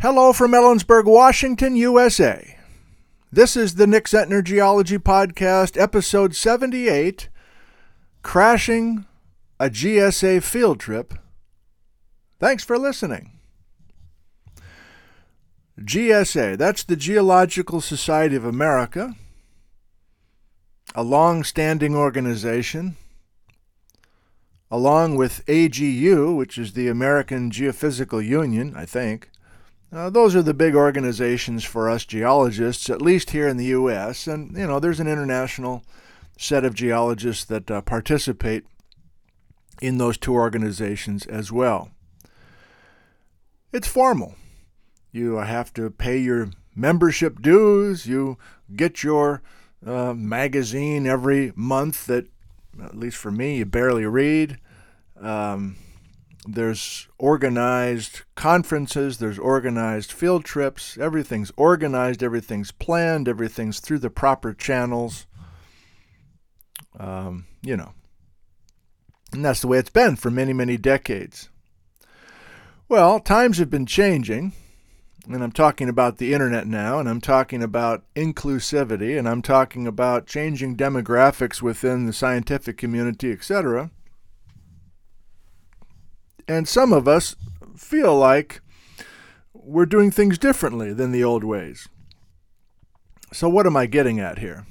Hello from Ellensburg, Washington, USA. This is the Nick Zentner Geology Podcast, episode 78 Crashing a GSA Field Trip. Thanks for listening. GSA, that's the Geological Society of America, a long standing organization, along with AGU, which is the American Geophysical Union, I think uh, those are the big organizations for us geologists, at least here in the U.S. And, you know, there's an international set of geologists that uh, participate in those two organizations as well. It's formal. You have to pay your membership dues. You get your uh, magazine every month that, at least for me, you barely read. Um, there's organized conferences, there's organized field trips, everything's organized, everything's planned, everything's through the proper channels. Um, you know. And that's the way it's been for many, many decades. Well, times have been changing, and I'm talking about the internet now, and I'm talking about inclusivity, and I'm talking about changing demographics within the scientific community, etc. And some of us feel like we're doing things differently than the old ways. So, what am I getting at here?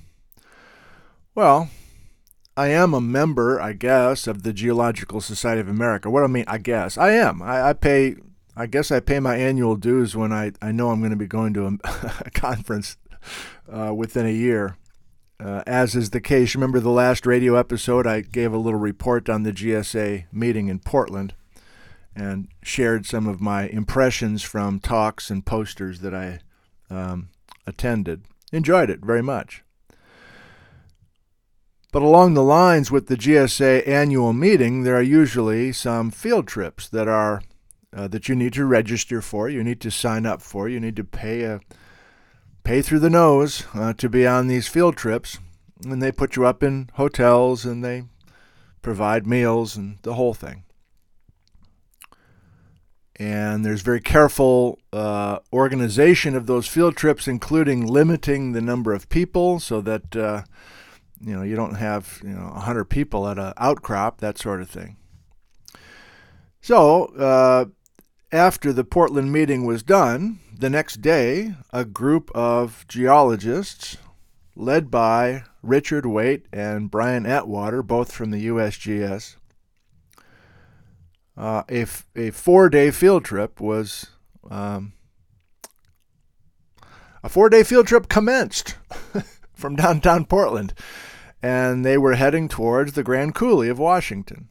Well, I am a member, I guess, of the Geological Society of America. What do I mean? I guess I am. I, I pay. I guess I pay my annual dues when I, I know I'm going to be going to a, a conference uh, within a year. Uh, as is the case, remember the last radio episode? I gave a little report on the GSA meeting in Portland and shared some of my impressions from talks and posters that I um, attended. Enjoyed it very much. But along the lines with the GSA annual meeting, there are usually some field trips that are uh, that you need to register for. You need to sign up for. You need to pay a pay through the nose uh, to be on these field trips, and they put you up in hotels and they provide meals and the whole thing and there's very careful uh, organization of those field trips, including limiting the number of people so that uh, you know you don't have you know 100 people at an outcrop, that sort of thing. So uh, after the Portland meeting was done, the next day, a group of geologists, led by Richard Waitt and Brian Atwater, both from the USGS, uh, a, a four day field trip was um, a four day field trip commenced from downtown Portland, and they were heading towards the Grand Coulee of Washington.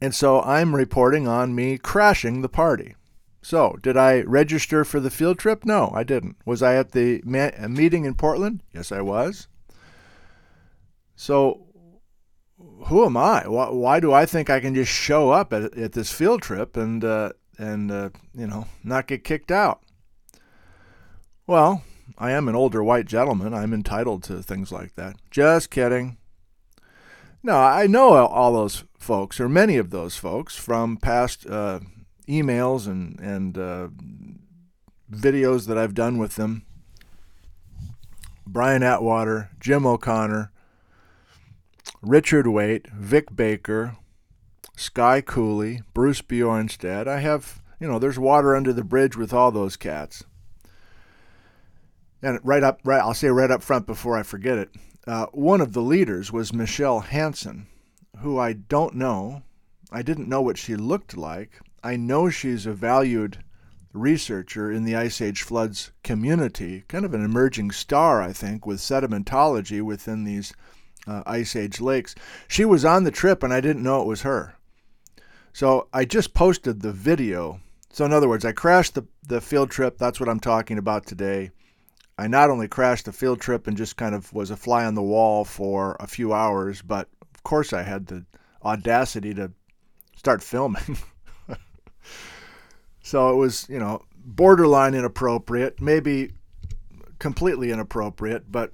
And so I'm reporting on me crashing the party. So, did I register for the field trip? No, I didn't. Was I at the ma- meeting in Portland? Yes, I was. So, who am I? Why, why, do I think I can just show up at, at this field trip and uh, and uh, you know not get kicked out? Well, I am an older white gentleman. I'm entitled to things like that. Just kidding. No, I know all those folks, or many of those folks, from past uh, emails and and uh, videos that I've done with them. Brian Atwater, Jim O'Connor, Richard Waitt, Vic Baker, Sky Cooley, Bruce Bjornstad. I have, you know, there's water under the bridge with all those cats. And right up, right, I'll say right up front before I forget it. Uh, one of the leaders was Michelle Hansen, who I don't know. I didn't know what she looked like. I know she's a valued researcher in the Ice Age floods community, kind of an emerging star, I think, with sedimentology within these uh, Ice Age lakes. She was on the trip and I didn't know it was her. So I just posted the video. So, in other words, I crashed the, the field trip. That's what I'm talking about today. I not only crashed the field trip and just kind of was a fly on the wall for a few hours, but of course I had the audacity to start filming. so it was, you know, borderline inappropriate, maybe completely inappropriate, but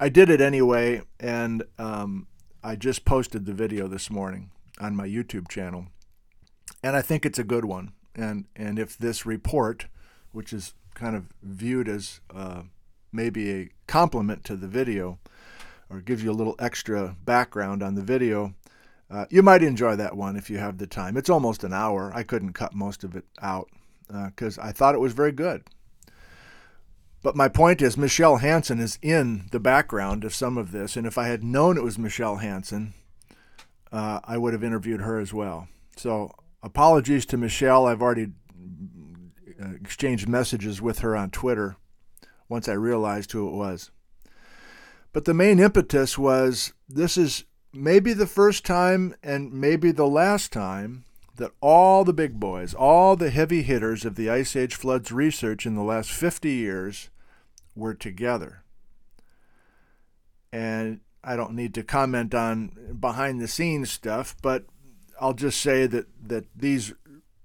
I did it anyway, and um, I just posted the video this morning on my YouTube channel, and I think it's a good one. And and if this report which is kind of viewed as uh, maybe a compliment to the video or gives you a little extra background on the video. Uh, you might enjoy that one if you have the time. It's almost an hour. I couldn't cut most of it out because uh, I thought it was very good. But my point is, Michelle Hansen is in the background of some of this, and if I had known it was Michelle Hansen, uh, I would have interviewed her as well. So apologies to Michelle. I've already uh, exchanged messages with her on Twitter once I realized who it was. But the main impetus was this is maybe the first time and maybe the last time that all the big boys, all the heavy hitters of the Ice Age floods research in the last 50 years were together. And I don't need to comment on behind the scenes stuff, but I'll just say that, that these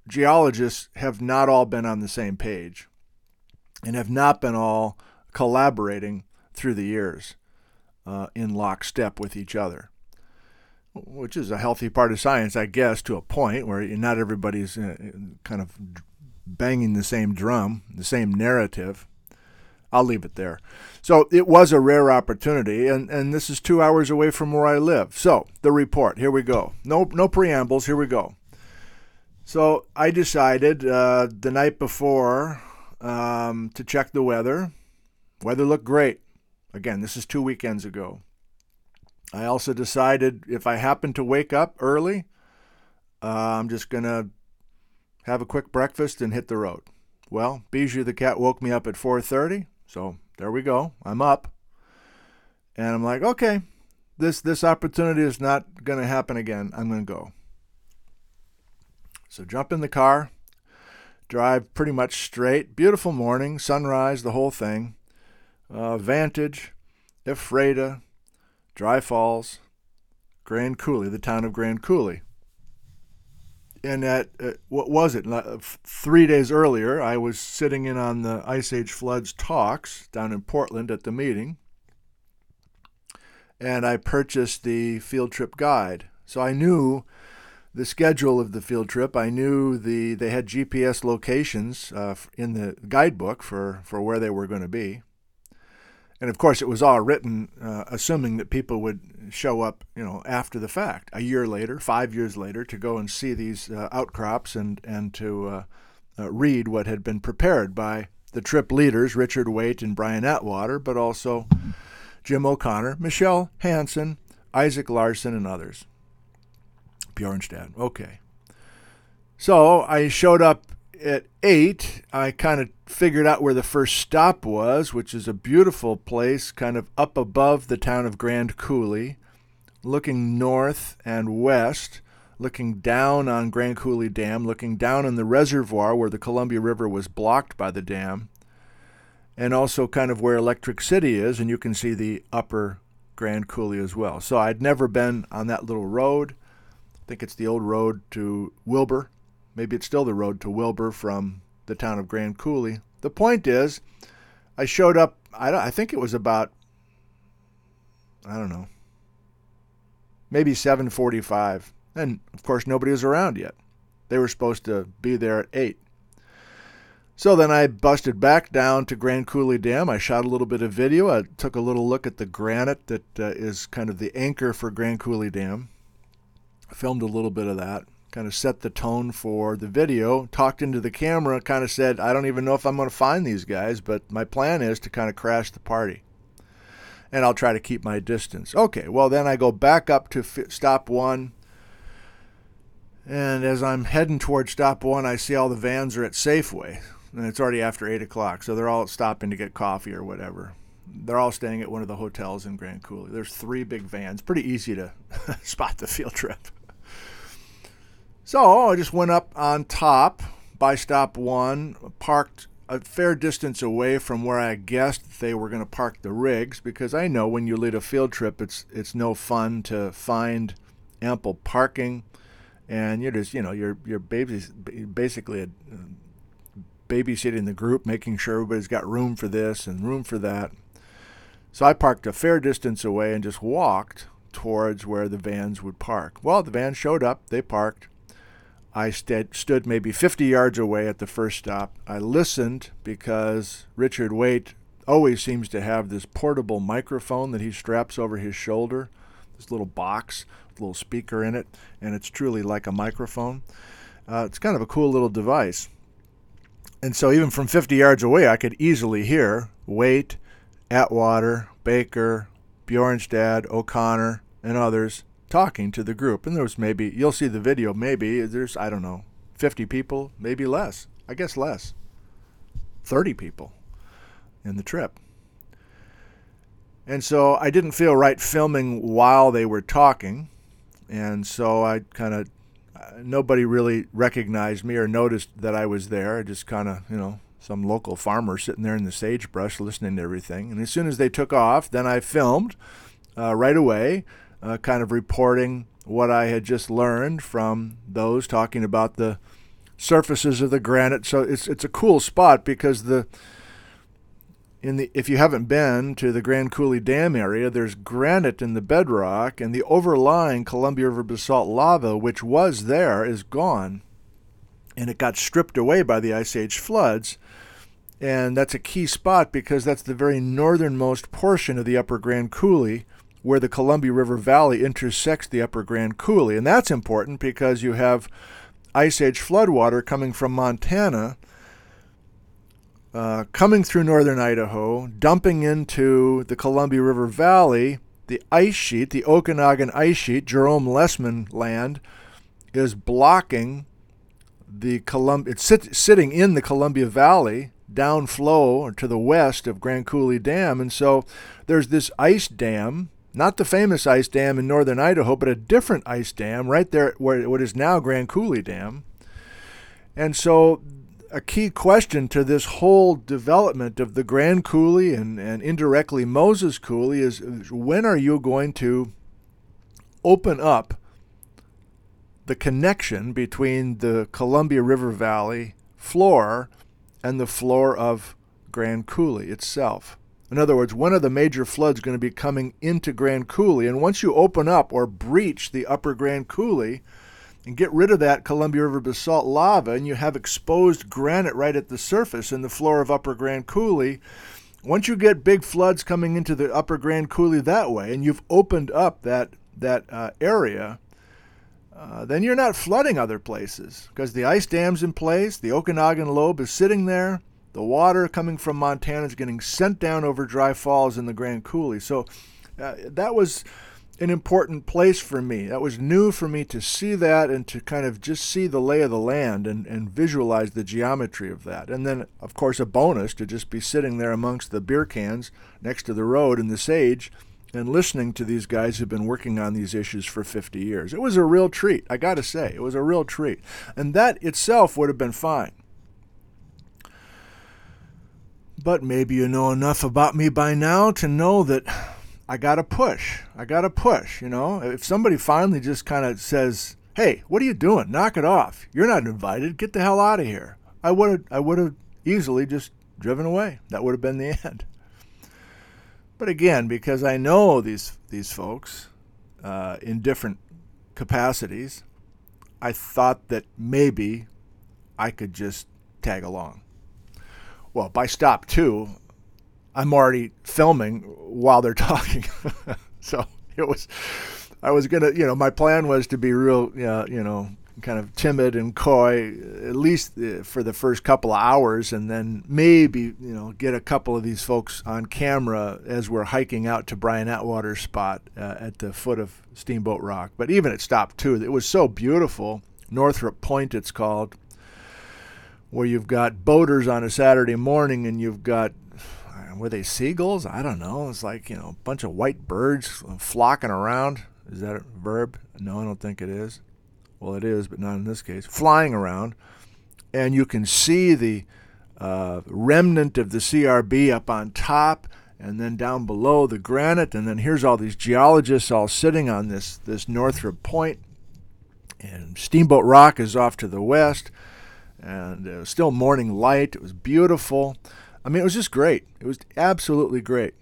geologists have not all been on the same page and have not been all collaborating through the years uh, in lockstep with each other, which is a healthy part of science, I guess, to a point where not everybody's uh, kind of banging the same drum, the same narrative. I'll leave it there. So it was a rare opportunity, and, and this is two hours away from where I live. So the report, here we go. No, no preambles, here we go. So I decided uh, the night before um, to check the weather. Weather looked great. Again, this is two weekends ago. I also decided if I happen to wake up early, uh, I'm just going to have a quick breakfast and hit the road. Well, Bijou the cat woke me up at 4:30, so there we go. I'm up. And I'm like, okay, this this opportunity is not going to happen again. I'm going to go. So jump in the car, drive pretty much straight. Beautiful morning, sunrise, the whole thing uh, Vantage, Ephrata, Dry Falls, Grand Coulee, the town of Grand Coulee. And at, uh, what was it? Three days earlier, I was sitting in on the Ice Age Floods talks down in Portland at the meeting, and I purchased the field trip guide. So I knew the schedule of the field trip. I knew the they had GPS locations uh, in the guidebook for, for where they were going to be. And of course, it was all written uh, assuming that people would show up, you know, after the fact, a year later, five years later, to go and see these uh, outcrops and and to uh, uh read what had been prepared by the trip leaders, Richard Waitt and Brian Atwater, but also Jim O'Connor, Michelle Hansen, Isaac Larsen, and others. Bjornstad. Okay. So I showed up at eight, I kind of figured out where the first stop was, which is a beautiful place kind of up above the town of Grand Coulee, looking north and west, looking down on Grand Coulee Dam, looking down on the reservoir where the Columbia River was blocked by the dam, and also kind of where Electric City is, and you can see the upper Grand Coulee as well. So I'd never been on that little road. I think it's the old road to Wilbur Maybe it's still the road to Wilbur from the town of Grand Coulee. The point is, I showed up. I, I think it was about, I don't know, maybe 7:45, and of course nobody was around yet. They were supposed to be there at eight. So then I busted back down to Grand Coulee Dam. I shot a little bit of video. I took a little look at the granite that uh, is kind of the anchor for Grand Coulee Dam. Filmed a little bit of that kind of set the tone for the video, talked into the camera, kind of said, I don't even know if I'm going to find these guys, but my plan is to kind of crash the party. And I'll try to keep my distance. Okay, well, then I go back up to stop one. And as I'm heading towards stop one, I see all the vans are at Safeway. And it's already after 8 o'clock, so they're all stopping to get coffee or whatever. They're all staying at one of the hotels in Grand Coulee. There's three big vans. Pretty easy to spot the field trip. So I just went up on top by stop one, parked a fair distance away from where I guessed they were going to park the rigs because I know when you lead a field trip, it's it's no fun to find ample parking, and you're just you know you're you're basically babysitting the group, making sure everybody's got room for this and room for that. So I parked a fair distance away and just walked towards where the vans would park. Well, the van showed up, they parked. I st- stood maybe 50 yards away at the first stop. I listened because Richard Waitt always seems to have this portable microphone that he straps over his shoulder, this little box, with a little speaker in it, and it's truly like a microphone. Uh, it's kind of a cool little device. And so, even from 50 yards away, I could easily hear Waitt, Atwater, Baker, Bjornstad, O'Connor, and others talking to the group. And there was maybe, you'll see the video, maybe there's, I don't know, 50 people, maybe less. I guess less. 30 people in the trip. And so I didn't feel right filming while they were talking. And so I kind of, nobody really recognized me or noticed that I was there. I just kind of, you know, some local farmer sitting there in the sagebrush listening to everything. And as soon as they took off, then I filmed uh, right away, uh, kind of reporting what I had just learned from those talking about the surfaces of the granite. So it's it's a cool spot because the in the if you haven't been to the Grand Coulee Dam area, there's granite in the bedrock, and the overlying Columbia River basalt lava, which was there, is gone, and it got stripped away by the Ice Age floods. And that's a key spot because that's the very northernmost portion of the Upper Grand Coulee, where the Columbia River Valley intersects the Upper Grand Coulee, and that's important because you have Ice Age floodwater coming from Montana uh, coming through northern Idaho, dumping into the Columbia River Valley, the ice sheet, the Okanagan ice sheet, Jerome Lesemann land, is blocking the Columbia. it's sit- sitting in the Columbia Valley downflow to the west of Grand Coulee Dam. And so there's this ice dam, not the famous ice dam in northern Idaho, but a different ice dam right there where what is now Grand Coulee Dam. And so a key question to this whole development of the Grand Coulee and, and indirectly Moses Coulee is when are you going to open up the connection between the Columbia River Valley floor and the floor of Grand Coulee itself? In other words, when are the major floods going to be coming into Grand Coulee? And once you open up or breach the upper Grand Coulee, and get rid of that Columbia River basalt lava, and you have exposed granite right at the surface in the floor of Upper Grand Coulee. Once you get big floods coming into the Upper Grand Coulee that way, and you've opened up that that uh, area, uh, then you're not flooding other places because the ice dam's in place, the Okanagan lobe is sitting there, the water coming from Montana is getting sent down over dry falls in the Grand Coulee. So uh, that was an important place for me. That was new for me to see that and to kind of just see the lay of the land and, and visualize the geometry of that. And then, of course, a bonus to just be sitting there amongst the beer cans next to the road in the sage and listening to these guys who've been working on these issues for 50 years. It was a real treat, I got to say. It was a real treat. And that itself would have been fine. But maybe you know enough about me by now to know that I got to push. I got to push, you know. If somebody finally just kind of says, "Hey, what are you doing? Knock it off. You're not invited. Get the hell out of here." I would have I would have easily just driven away. That would have been the end. But again, because I know these these folks uh, in different capacities, I thought that maybe I could just tag along. Well, by stop two, I'm already filming while they're talking. so it was, I was gonna, you know, my plan was to be real, uh, you know, kind of timid and coy, at least uh, for the first couple of hours, and then maybe, you know, get a couple of these folks on camera as we're hiking out to Brian Atwater's spot uh, at the foot of Steamboat Rock. But even at stop two, it was so beautiful. Northrup Point, it's called, where you've got boaters on a Saturday morning and you've got were they seagulls? I don't know. It's like, you know, a bunch of white birds flocking around. Is that a verb? No, I don't think it is. Well, it is, but not in this case. Flying around. And you can see the uh, remnant of the CRB up on top, and then down below the granite. And then here's all these geologists all sitting on this, this Northrup And Steamboat Rock is off to the west. And uh, still morning light. It was beautiful. I mean, it was just great. It was absolutely great.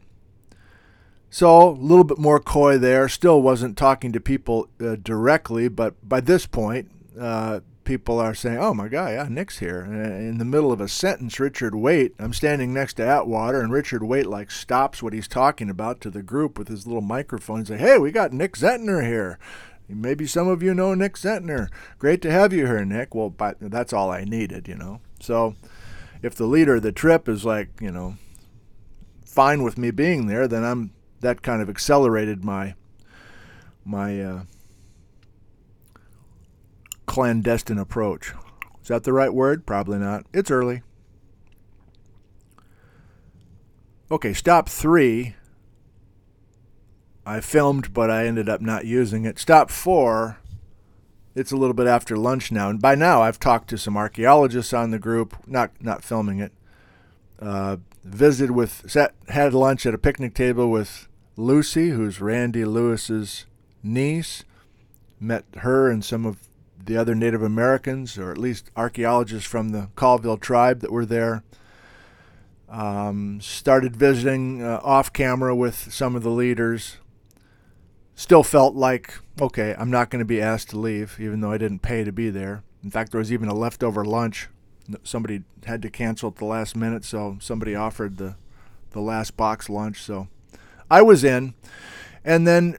So, a little bit more coy there. Still wasn't talking to people uh, directly, but by this point, uh, people are saying, "Oh my God, yeah, Nick's here." In the middle of a sentence, Richard Waitt, I'm standing next to Atwater, and Richard Waitt like stops what he's talking about to the group with his little microphone and say, "Hey, we got Nick Zentner here." Maybe some of you know Nick Zentner. Great to have you here, Nick. Well, but that's all I needed, you know. So, if the leader of the trip is like, you know, fine with me being there, then I'm that kind of accelerated my my uh, clandestine approach. Is that the right word? Probably not. It's early. Okay, stop three. I filmed, but I ended up not using it. Stop four. It's a little bit after lunch now, and by now I've talked to some archaeologists on the group. Not not filming it. Uh, visited with sat, had lunch at a picnic table with Lucy, who's Randy Lewis's niece. Met her and some of the other Native Americans, or at least archaeologists from the Colville tribe that were there. Um, started visiting uh, off camera with some of the leaders. Still felt like, okay, I'm not going to be asked to leave, even though I didn't pay to be there. In fact, there was even a leftover lunch. Somebody had to cancel at the last minute, so somebody offered the, the last box lunch. So I was in. And then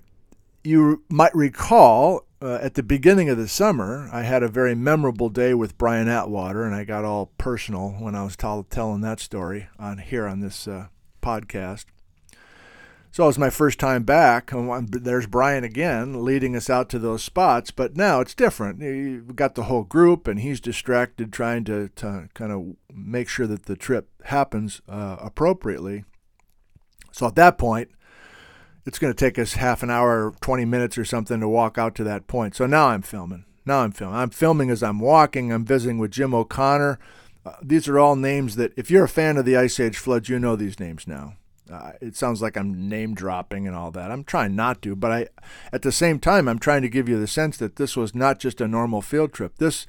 you might recall uh, at the beginning of the summer, I had a very memorable day with Brian Atwater, and I got all personal when I was t- telling that story on here on this uh, podcast. So it was my first time back. There's Brian again leading us out to those spots, but now it's different. You've got the whole group, and he's distracted trying to, to kind of make sure that the trip happens uh, appropriately. So at that point, it's going to take us half an hour, 20 minutes or something to walk out to that point. So now I'm filming. Now I'm filming. I'm filming as I'm walking. I'm visiting with Jim O'Connor. Uh, these are all names that, if you're a fan of the Ice Age floods, you know these names now. Uh, it sounds like I'm name dropping and all that. I'm trying not to, but I, at the same time, I'm trying to give you the sense that this was not just a normal field trip. This,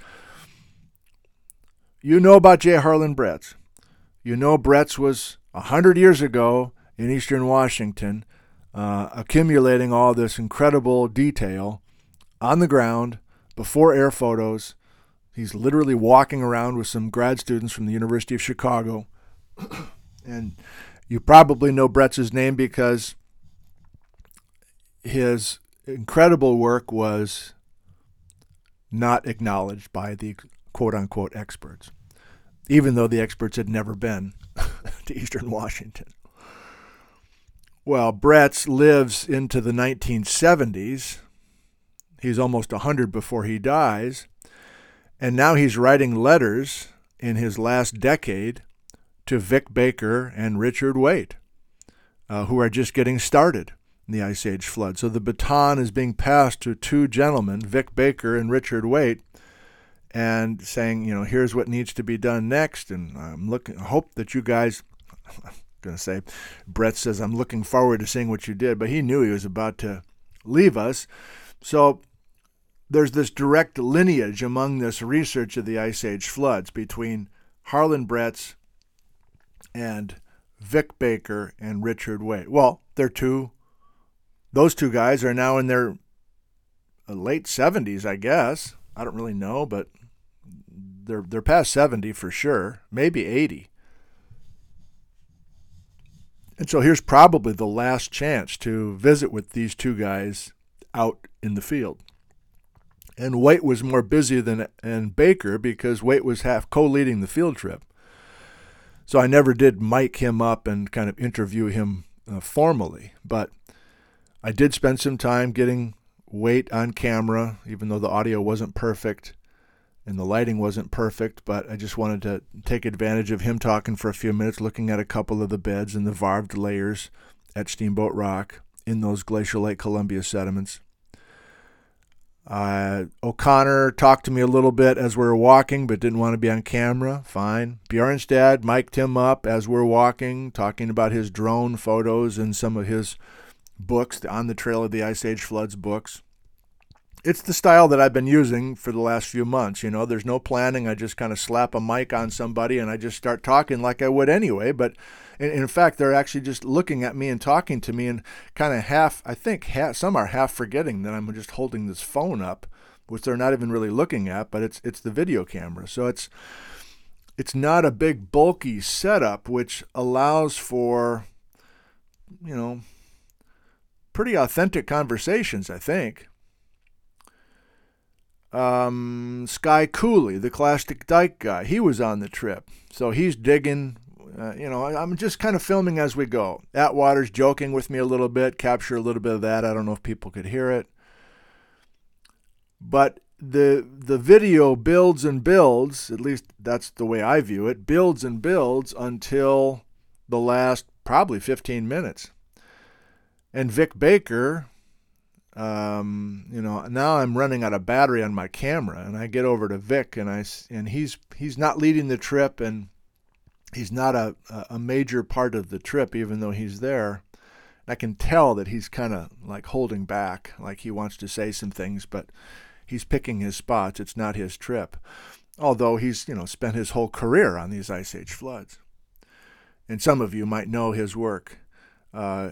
you know about J. Harlan Bretz. You know Bretz was a hundred years ago in Eastern Washington uh, accumulating all this incredible detail on the ground before air photos. He's literally walking around with some grad students from the University of Chicago. and you probably know Bretz's name because his incredible work was not acknowledged by the quote unquote experts, even though the experts had never been to Eastern Washington. Well, Bretz lives into the 1970s. He's almost 100 before he dies. And now he's writing letters in his last decade to Vic Baker and Richard Waitt, uh, who are just getting started in the Ice Age flood. So the baton is being passed to two gentlemen, Vic Baker and Richard Waitt, and saying, you know, here's what needs to be done next. And I'm looking, hope that you guys I'm going to say. Bretz says, I'm looking forward to seeing what you did, but he knew he was about to leave us. So there's this direct lineage among this research of the Ice Age floods between Harlan Bretz and Vic Baker and Richard Waitt. Well, they're two, those two guys are now in their uh, late 70s, I guess. I don't really know, but they're they're past 70 for sure, maybe 80. And so here's probably the last chance to visit with these two guys out in the field. And Waitt was more busy than and Baker because Waitt was half co-leading the field trip. So I never did mic him up and kind of interview him uh, formally, but I did spend some time getting Waitt on camera, even though the audio wasn't perfect and the lighting wasn't perfect, but I just wanted to take advantage of him talking for a few minutes, looking at a couple of the beds and the varved layers at Steamboat Rock in those glacial Lake Columbia sediments. Uh, O'Connor talked to me a little bit as we were walking, but didn't want to be on camera. Fine. Bjornstad mic'd him up as we're walking, talking about his drone photos and some of his books, the On the Trail of the Ice Age Floods books it's the style that I've been using for the last few months. You know, there's no planning. I just kind of slap a mic on somebody and I just start talking like I would anyway. But in, in fact, they're actually just looking at me and talking to me and kind of half, I think half, some are half forgetting that I'm just holding this phone up which they're not even really looking at, but it's it's the video camera. So it's it's not a big bulky setup, which allows for you know pretty authentic conversations, I think. Um, Sky Cooley, the Clastic Dike guy, he was on the trip. So he's digging, uh, you know, I'm just kind of filming as we go. Atwater's joking with me a little bit, capture a little bit of that. I don't know if people could hear it. But the the video builds and builds, at least that's the way I view it, builds and builds until the last probably 15 minutes. And Vic Baker, um, you know, now I'm running out of battery on my camera, and I get over to Vic, and I and he's he's not leading the trip, and he's not a a major part of the trip, even though he's there. I can tell that he's kind of like holding back, like he wants to say some things, but he's picking his spots. It's not his trip, although he's you know spent his whole career on these ice age floods, and some of you might know his work. Uh,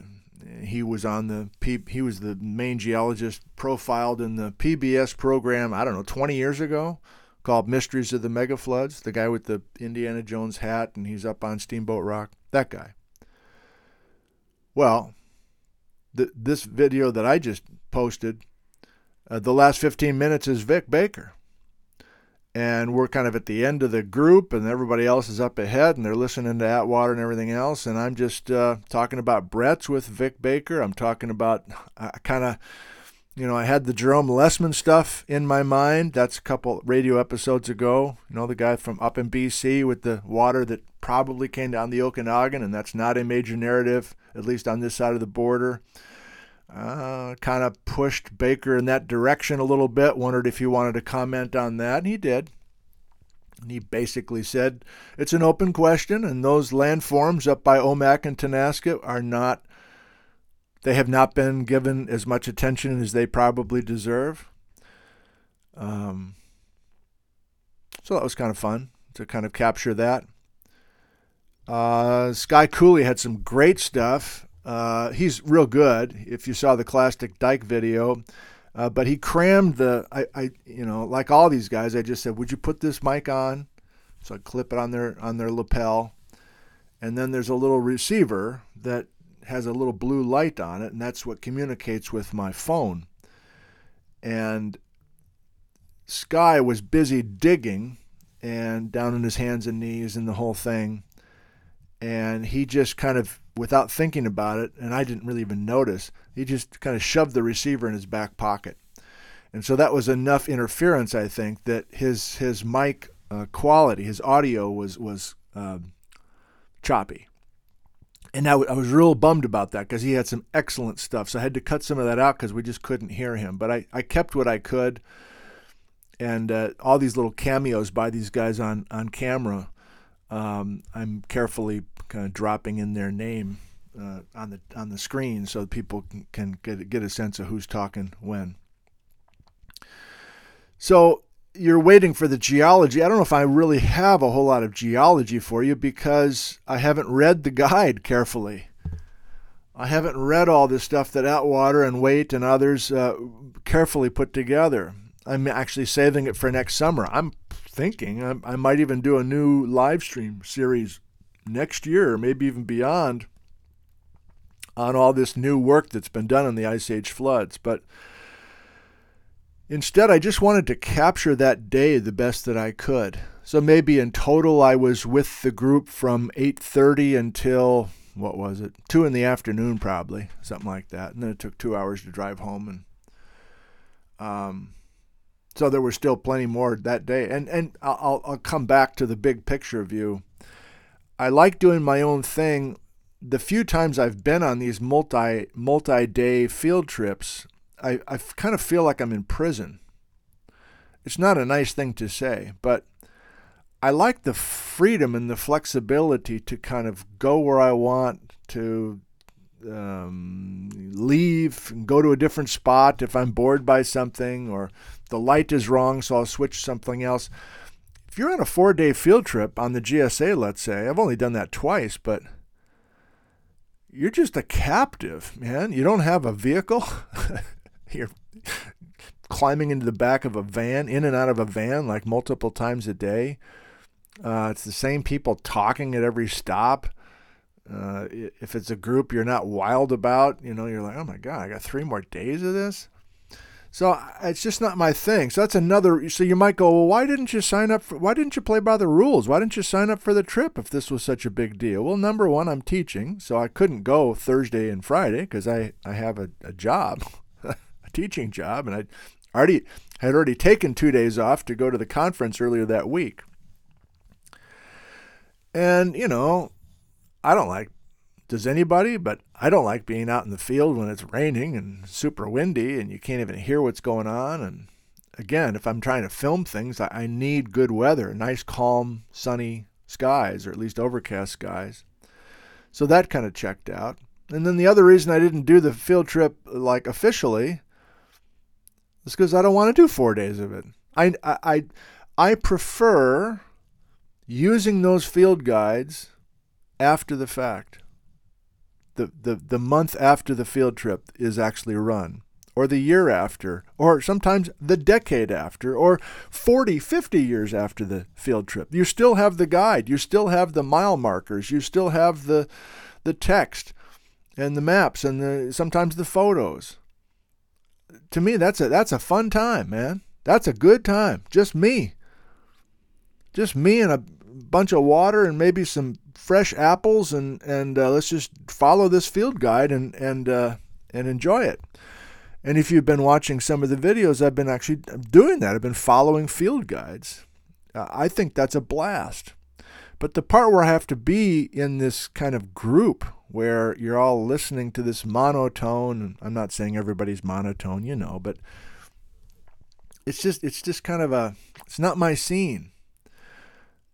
he was on the P, he was the main geologist profiled in the PBS program I don't know 20 years ago called Mysteries of the Mega Floods the guy with the Indiana Jones hat and he's up on Steamboat Rock that guy. Well this video that I just posted uh, the last 15 minutes is Vic Baker and we're kind of at the end of the group, and everybody else is up ahead, and they're listening to Atwater and everything else. And I'm just uh, talking about Bretz with Vic Baker. I'm talking about I kind of, you know, I had the Jerome Lesemann stuff in my mind. That's a couple radio episodes ago. You know, the guy from up in BC with the water that probably came down the Okanagan, and that's not a major narrative, at least on this side of the border uh, kind of pushed Baker in that direction a little bit. Wondered if he wanted to comment on that, and he did. And he basically said it's an open question, and those landforms up by Omak and Tonasket are not. They have not been given as much attention as they probably deserve. Um, so that was kind of fun to kind of capture that. Uh, Sky Cooley had some great stuff. Uh, he's real good. If you saw the Clastic Dike video, uh, but he crammed the. I, I, you know, like all these guys, I just said, "Would you put this mic on?" So I clip it on their on their lapel, and then there's a little receiver that has a little blue light on it, and that's what communicates with my phone. And Sky was busy digging, and down on his hands and knees and the whole thing, and he just kind of without thinking about it, and I didn't really even notice, he just kind of shoved the receiver in his back pocket. And so that was enough interference, I think, that his his mic uh, quality, his audio was was um, choppy. And I, w- I was real bummed about that because he had some excellent stuff. So I had to cut some of that out because we just couldn't hear him. But I, I kept what I could. And uh, all these little cameos by these guys on, on camera, um, I'm carefully kind of dropping in their name uh, on the on the screen so people can, can get get a sense of who's talking when. So you're waiting for the geology. I don't know if I really have a whole lot of geology for you because I haven't read the guide carefully. I haven't read all this stuff that Atwater and Waitt and others uh, carefully put together. I'm actually saving it for next summer. I'm thinking I, I might even do a new live stream series next year, maybe even beyond, on all this new work that's been done on the Ice Age floods. But instead, I just wanted to capture that day the best that I could. So maybe in total, I was with the group from 8:30 until what was it, two in the afternoon, probably something like that. And then it took two hours to drive home, and um, so there was still plenty more that day. And and I'll I'll come back to the big picture view I like doing my own thing. The few times I've been on these multi multi day field trips, I, I kind of feel like I'm in prison. It's not a nice thing to say, but I like the freedom and the flexibility to kind of go where I want to um, leave and go to a different spot if I'm bored by something or the light is wrong, so I'll switch something else if you're on a four day field trip on the GSA, let's say, I've only done that twice, but you're just a captive, man. You don't have a vehicle. you're climbing into the back of a van, in and out of a van, like multiple times a day. Uh, it's the same people talking at every stop. Uh, if it's a group you're not wild about, you know, you're like, oh my God, I got three more days of this. So it's just not my thing. So that's another. So you might go, well, why didn't you sign up for? Why didn't you play by the rules? Why didn't you sign up for the trip if this was such a big deal? Well, number one, I'm teaching, so I couldn't go Thursday and Friday because I I have a, a job, a teaching job, and I already had already taken two days off to go to the conference earlier that week. And you know, I don't like does anybody? But I don't like being out in the field when it's raining and super windy and you can't even hear what's going on. And again, if I'm trying to film things, I, need good weather, nice, calm, sunny skies, or at least overcast skies. So that kind of checked out. And then the other reason I didn't do the field trip like officially is because I don't want to do four days of it. I, I, I prefer using those field guides after the fact the, the, the month after the field trip is actually run, or the year after, or sometimes the decade after, or 40, 50 years after the field trip. You still have the guide, you still have the mile markers, you still have the, the text and the maps and the, sometimes the photos. To me, that's a, that's a fun time, man. That's a good time. Just me. Just me and a bunch of water and maybe some fresh apples and and uh, let's just follow this field guide and and uh, and enjoy it. And if you've been watching some of the videos, I've been actually doing that. I've been following field guides. Uh, I think that's a blast. But the part where I have to be in this kind of group where you're all listening to this monotone, I'm not saying everybody's monotone, you know, but it's just it's just kind of a it's not my scene.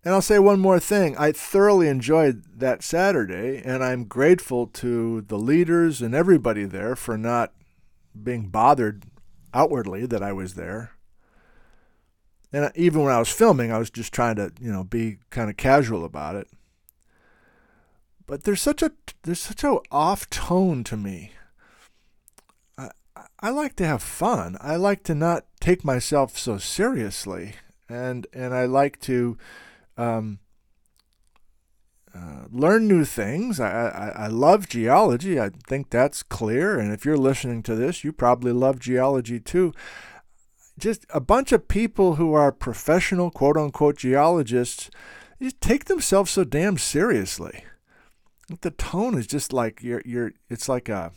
And I'll say one more thing. I thoroughly enjoyed that Saturday, and I'm grateful to the leaders and everybody there for not being bothered outwardly that I was there. And even when I was filming, I was just trying to, you know, be kind of casual about it. But there's such a there's such a off tone to me. I I like to have fun. I like to not take myself so seriously, and and I like to um, uh, learn new things. I, I, I love geology. I think that's clear. And if you're listening to this, you probably love geology too. Just a bunch of people who are professional, quote unquote, geologists, just take themselves so damn seriously. The tone is just like you're, you're, it's like a,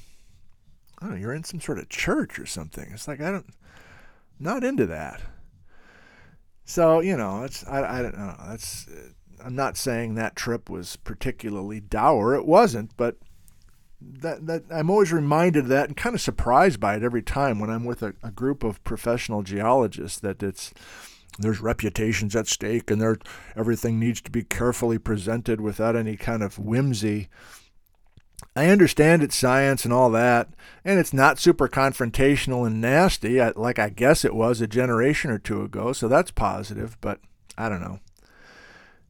I don't know, you're in some sort of church or something. It's like, I don't, not into that. So you know, it's I, I don't know. That's uh, I'm not saying that trip was particularly dour. It wasn't, but that that I'm always reminded of that and kind of surprised by it every time when I'm with a, a group of professional geologists that it's there's reputations at stake and there everything needs to be carefully presented without any kind of whimsy. I understand it's science and all that, and it's not super confrontational and nasty, like I guess it was a generation or two ago, so that's positive, but I don't know.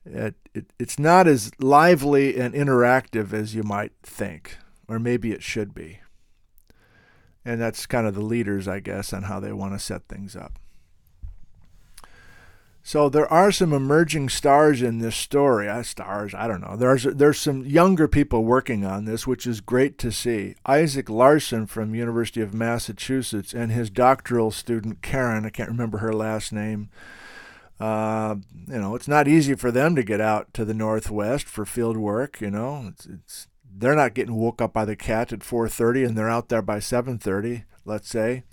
It, it, it's not as lively and interactive as you might think, or maybe it should be. And that's kind of the leaders, I guess, on how they want to set things up. So there are some emerging stars in this story. Uh, stars, I don't know. There's there's some younger people working on this, which is great to see. Isaac Larsen from University of Massachusetts and his doctoral student Karen, I can't remember her last name. Uh, you know, it's not easy for them to get out to the northwest for field work. You know, it's, it's they're not getting woke up by the cat at 4:30 and they're out there by 7:30. Let's say.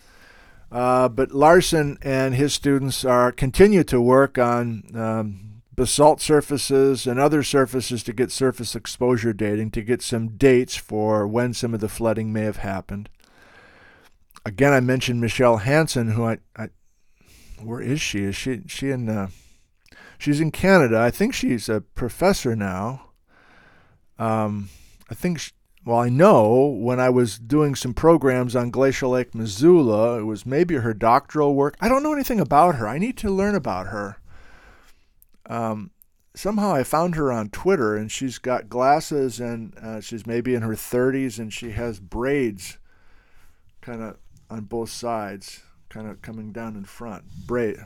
Uh, but Larsen and his students are continue to work on um, basalt surfaces and other surfaces to get surface exposure dating to get some dates for when some of the flooding may have happened. Again, I mentioned Michelle Hansen, who I, I where is she? Is she she in? Uh, she's in Canada. I think she's a professor now. Um, I think she, well, I know when I was doing some programs on Glacial Lake Missoula, it was maybe her doctoral work. I don't know anything about her. I need to learn about her. Um, somehow I found her on Twitter, and she's got glasses, and uh, she's maybe in her 30s, and she has braids kind of on both sides, kind of coming down in front. Braid.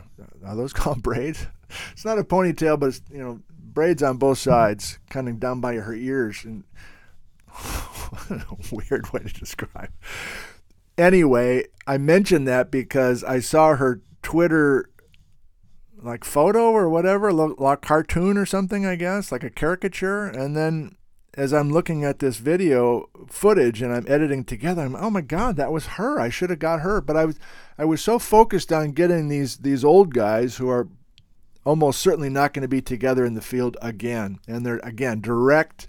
Are those called braids? It's not a ponytail, but it's, you know, braids on both sides, coming down by her ears. And weird way to describe. Anyway, I mentioned that because I saw her Twitter like photo or whatever, like cartoon or something, I guess, like a caricature. And then as I'm looking at this video footage and I'm editing together, I'm oh my god, that was her. I should have got her, but I was I was so focused on getting these these old guys who are almost certainly not going to be together in the field again, and they're again direct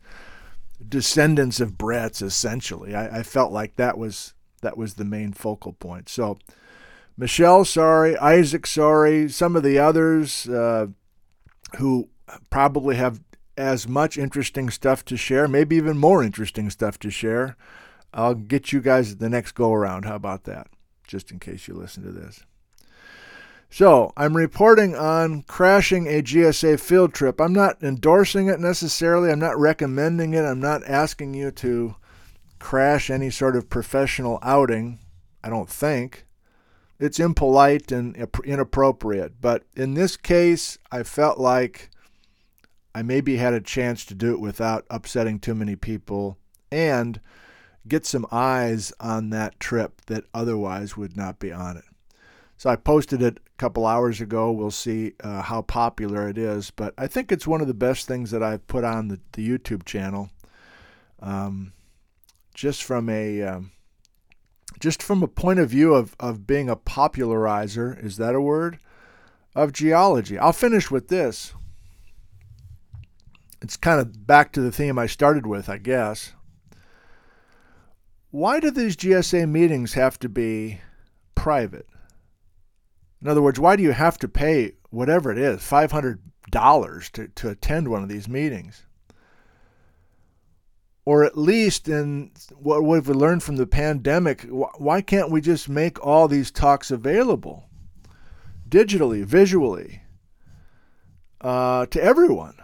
descendants of Bretz. Essentially, I, I felt like that was that was the main focal point. So. Michelle, sorry. Isaac, sorry. Some of the others uh, who probably have as much interesting stuff to share, maybe even more interesting stuff to share. I'll get you guys the next go around. How about that? Just in case you listen to this. So, I'm reporting on crashing a GSA field trip. I'm not endorsing it necessarily. I'm not recommending it. I'm not asking you to crash any sort of professional outing. I don't think. It's impolite and inappropriate. But in this case, I felt like I maybe had a chance to do it without upsetting too many people and get some eyes on that trip that otherwise would not be on it. So I posted it a couple hours ago. We'll see uh, how popular it is, but I think it's one of the best things that I've put on the, the YouTube channel. Um, just from a um, just from a point of view of, of being a popularizer, is that a word? Of geology. I'll finish with this it's kind of back to the theme I started with, I guess. Why do these GSA meetings have to be private? In other words, why do you have to pay whatever it is, $500 to, to attend one of these meetings? Or at least in what we've we learned from the pandemic, why can't we just make all these talks available digitally, visually, uh, to everyone?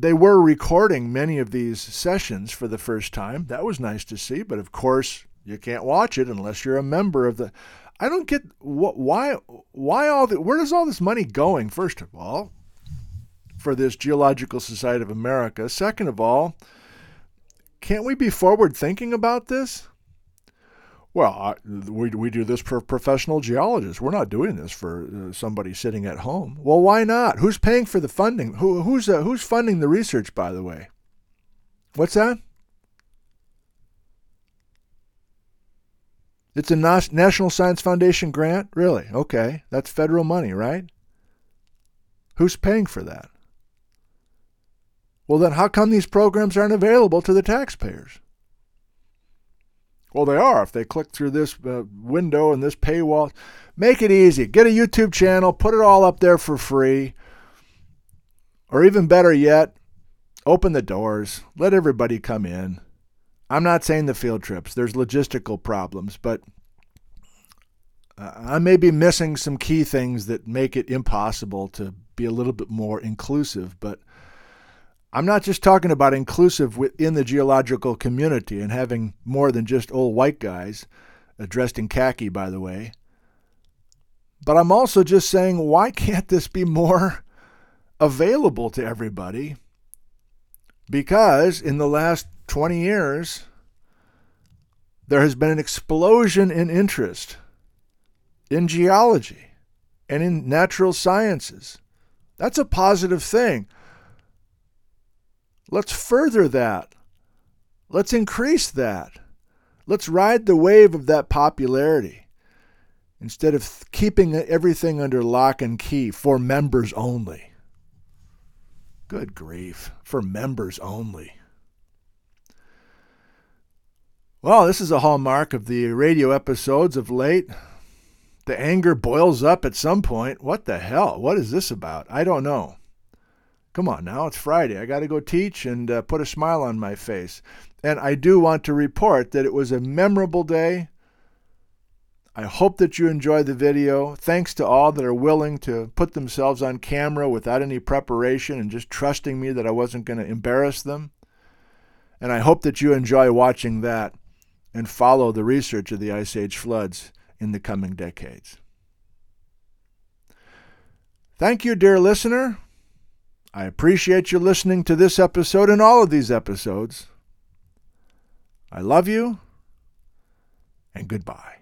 they were recording many of these sessions for the first time. That was nice to see, but of course, you can't watch it unless you're a member of the. I don't get what why why all the where is all this money going? First of all, for this Geological Society of America. Second of all, can't we be forward thinking about this? Well, I, we, we do this for professional geologists. We're not doing this for uh, somebody sitting at home. Well, why not? Who's paying for the funding? Who, who's, uh, who's funding the research, by the way? What's that? It's a National Science Foundation grant? Really? Okay. That's federal money, right? Who's paying for that? Well, then how come these programs aren't available to the taxpayers? Well, they are. If they click through this uh, window and this paywall, make it easy. Get a YouTube channel, put it all up there for free. Or even better yet, open the doors, let everybody come in. I'm not saying the field trips, there's logistical problems, but uh, I may be missing some key things that make it impossible to be a little bit more inclusive, but I'm not just talking about inclusive within the geological community and having more than just old white guys, dressed in khaki, by the way. But I'm also just saying, why can't this be more available to everybody? Because in the last 20 years, there has been an explosion in interest in geology and in natural sciences. That's a positive thing. Let's further that. Let's increase that. Let's ride the wave of that popularity instead of keeping everything under lock and key for members only. Good grief, for members only. Well, this is a hallmark of the radio episodes of late. The anger boils up at some point. What the hell? What is this about? I don't know. Come on now, it's Friday. I got to go teach and uh, put a smile on my face. And I do want to report that it was a memorable day. I hope that you enjoyed the video. Thanks to all that are willing to put themselves on camera without any preparation and just trusting me that I wasn't going to embarrass them. And I hope that you enjoy watching that and follow the research of the Ice Age floods in the coming decades. Thank you, dear listener. I appreciate you listening to this episode and all of these episodes. I love you, and goodbye.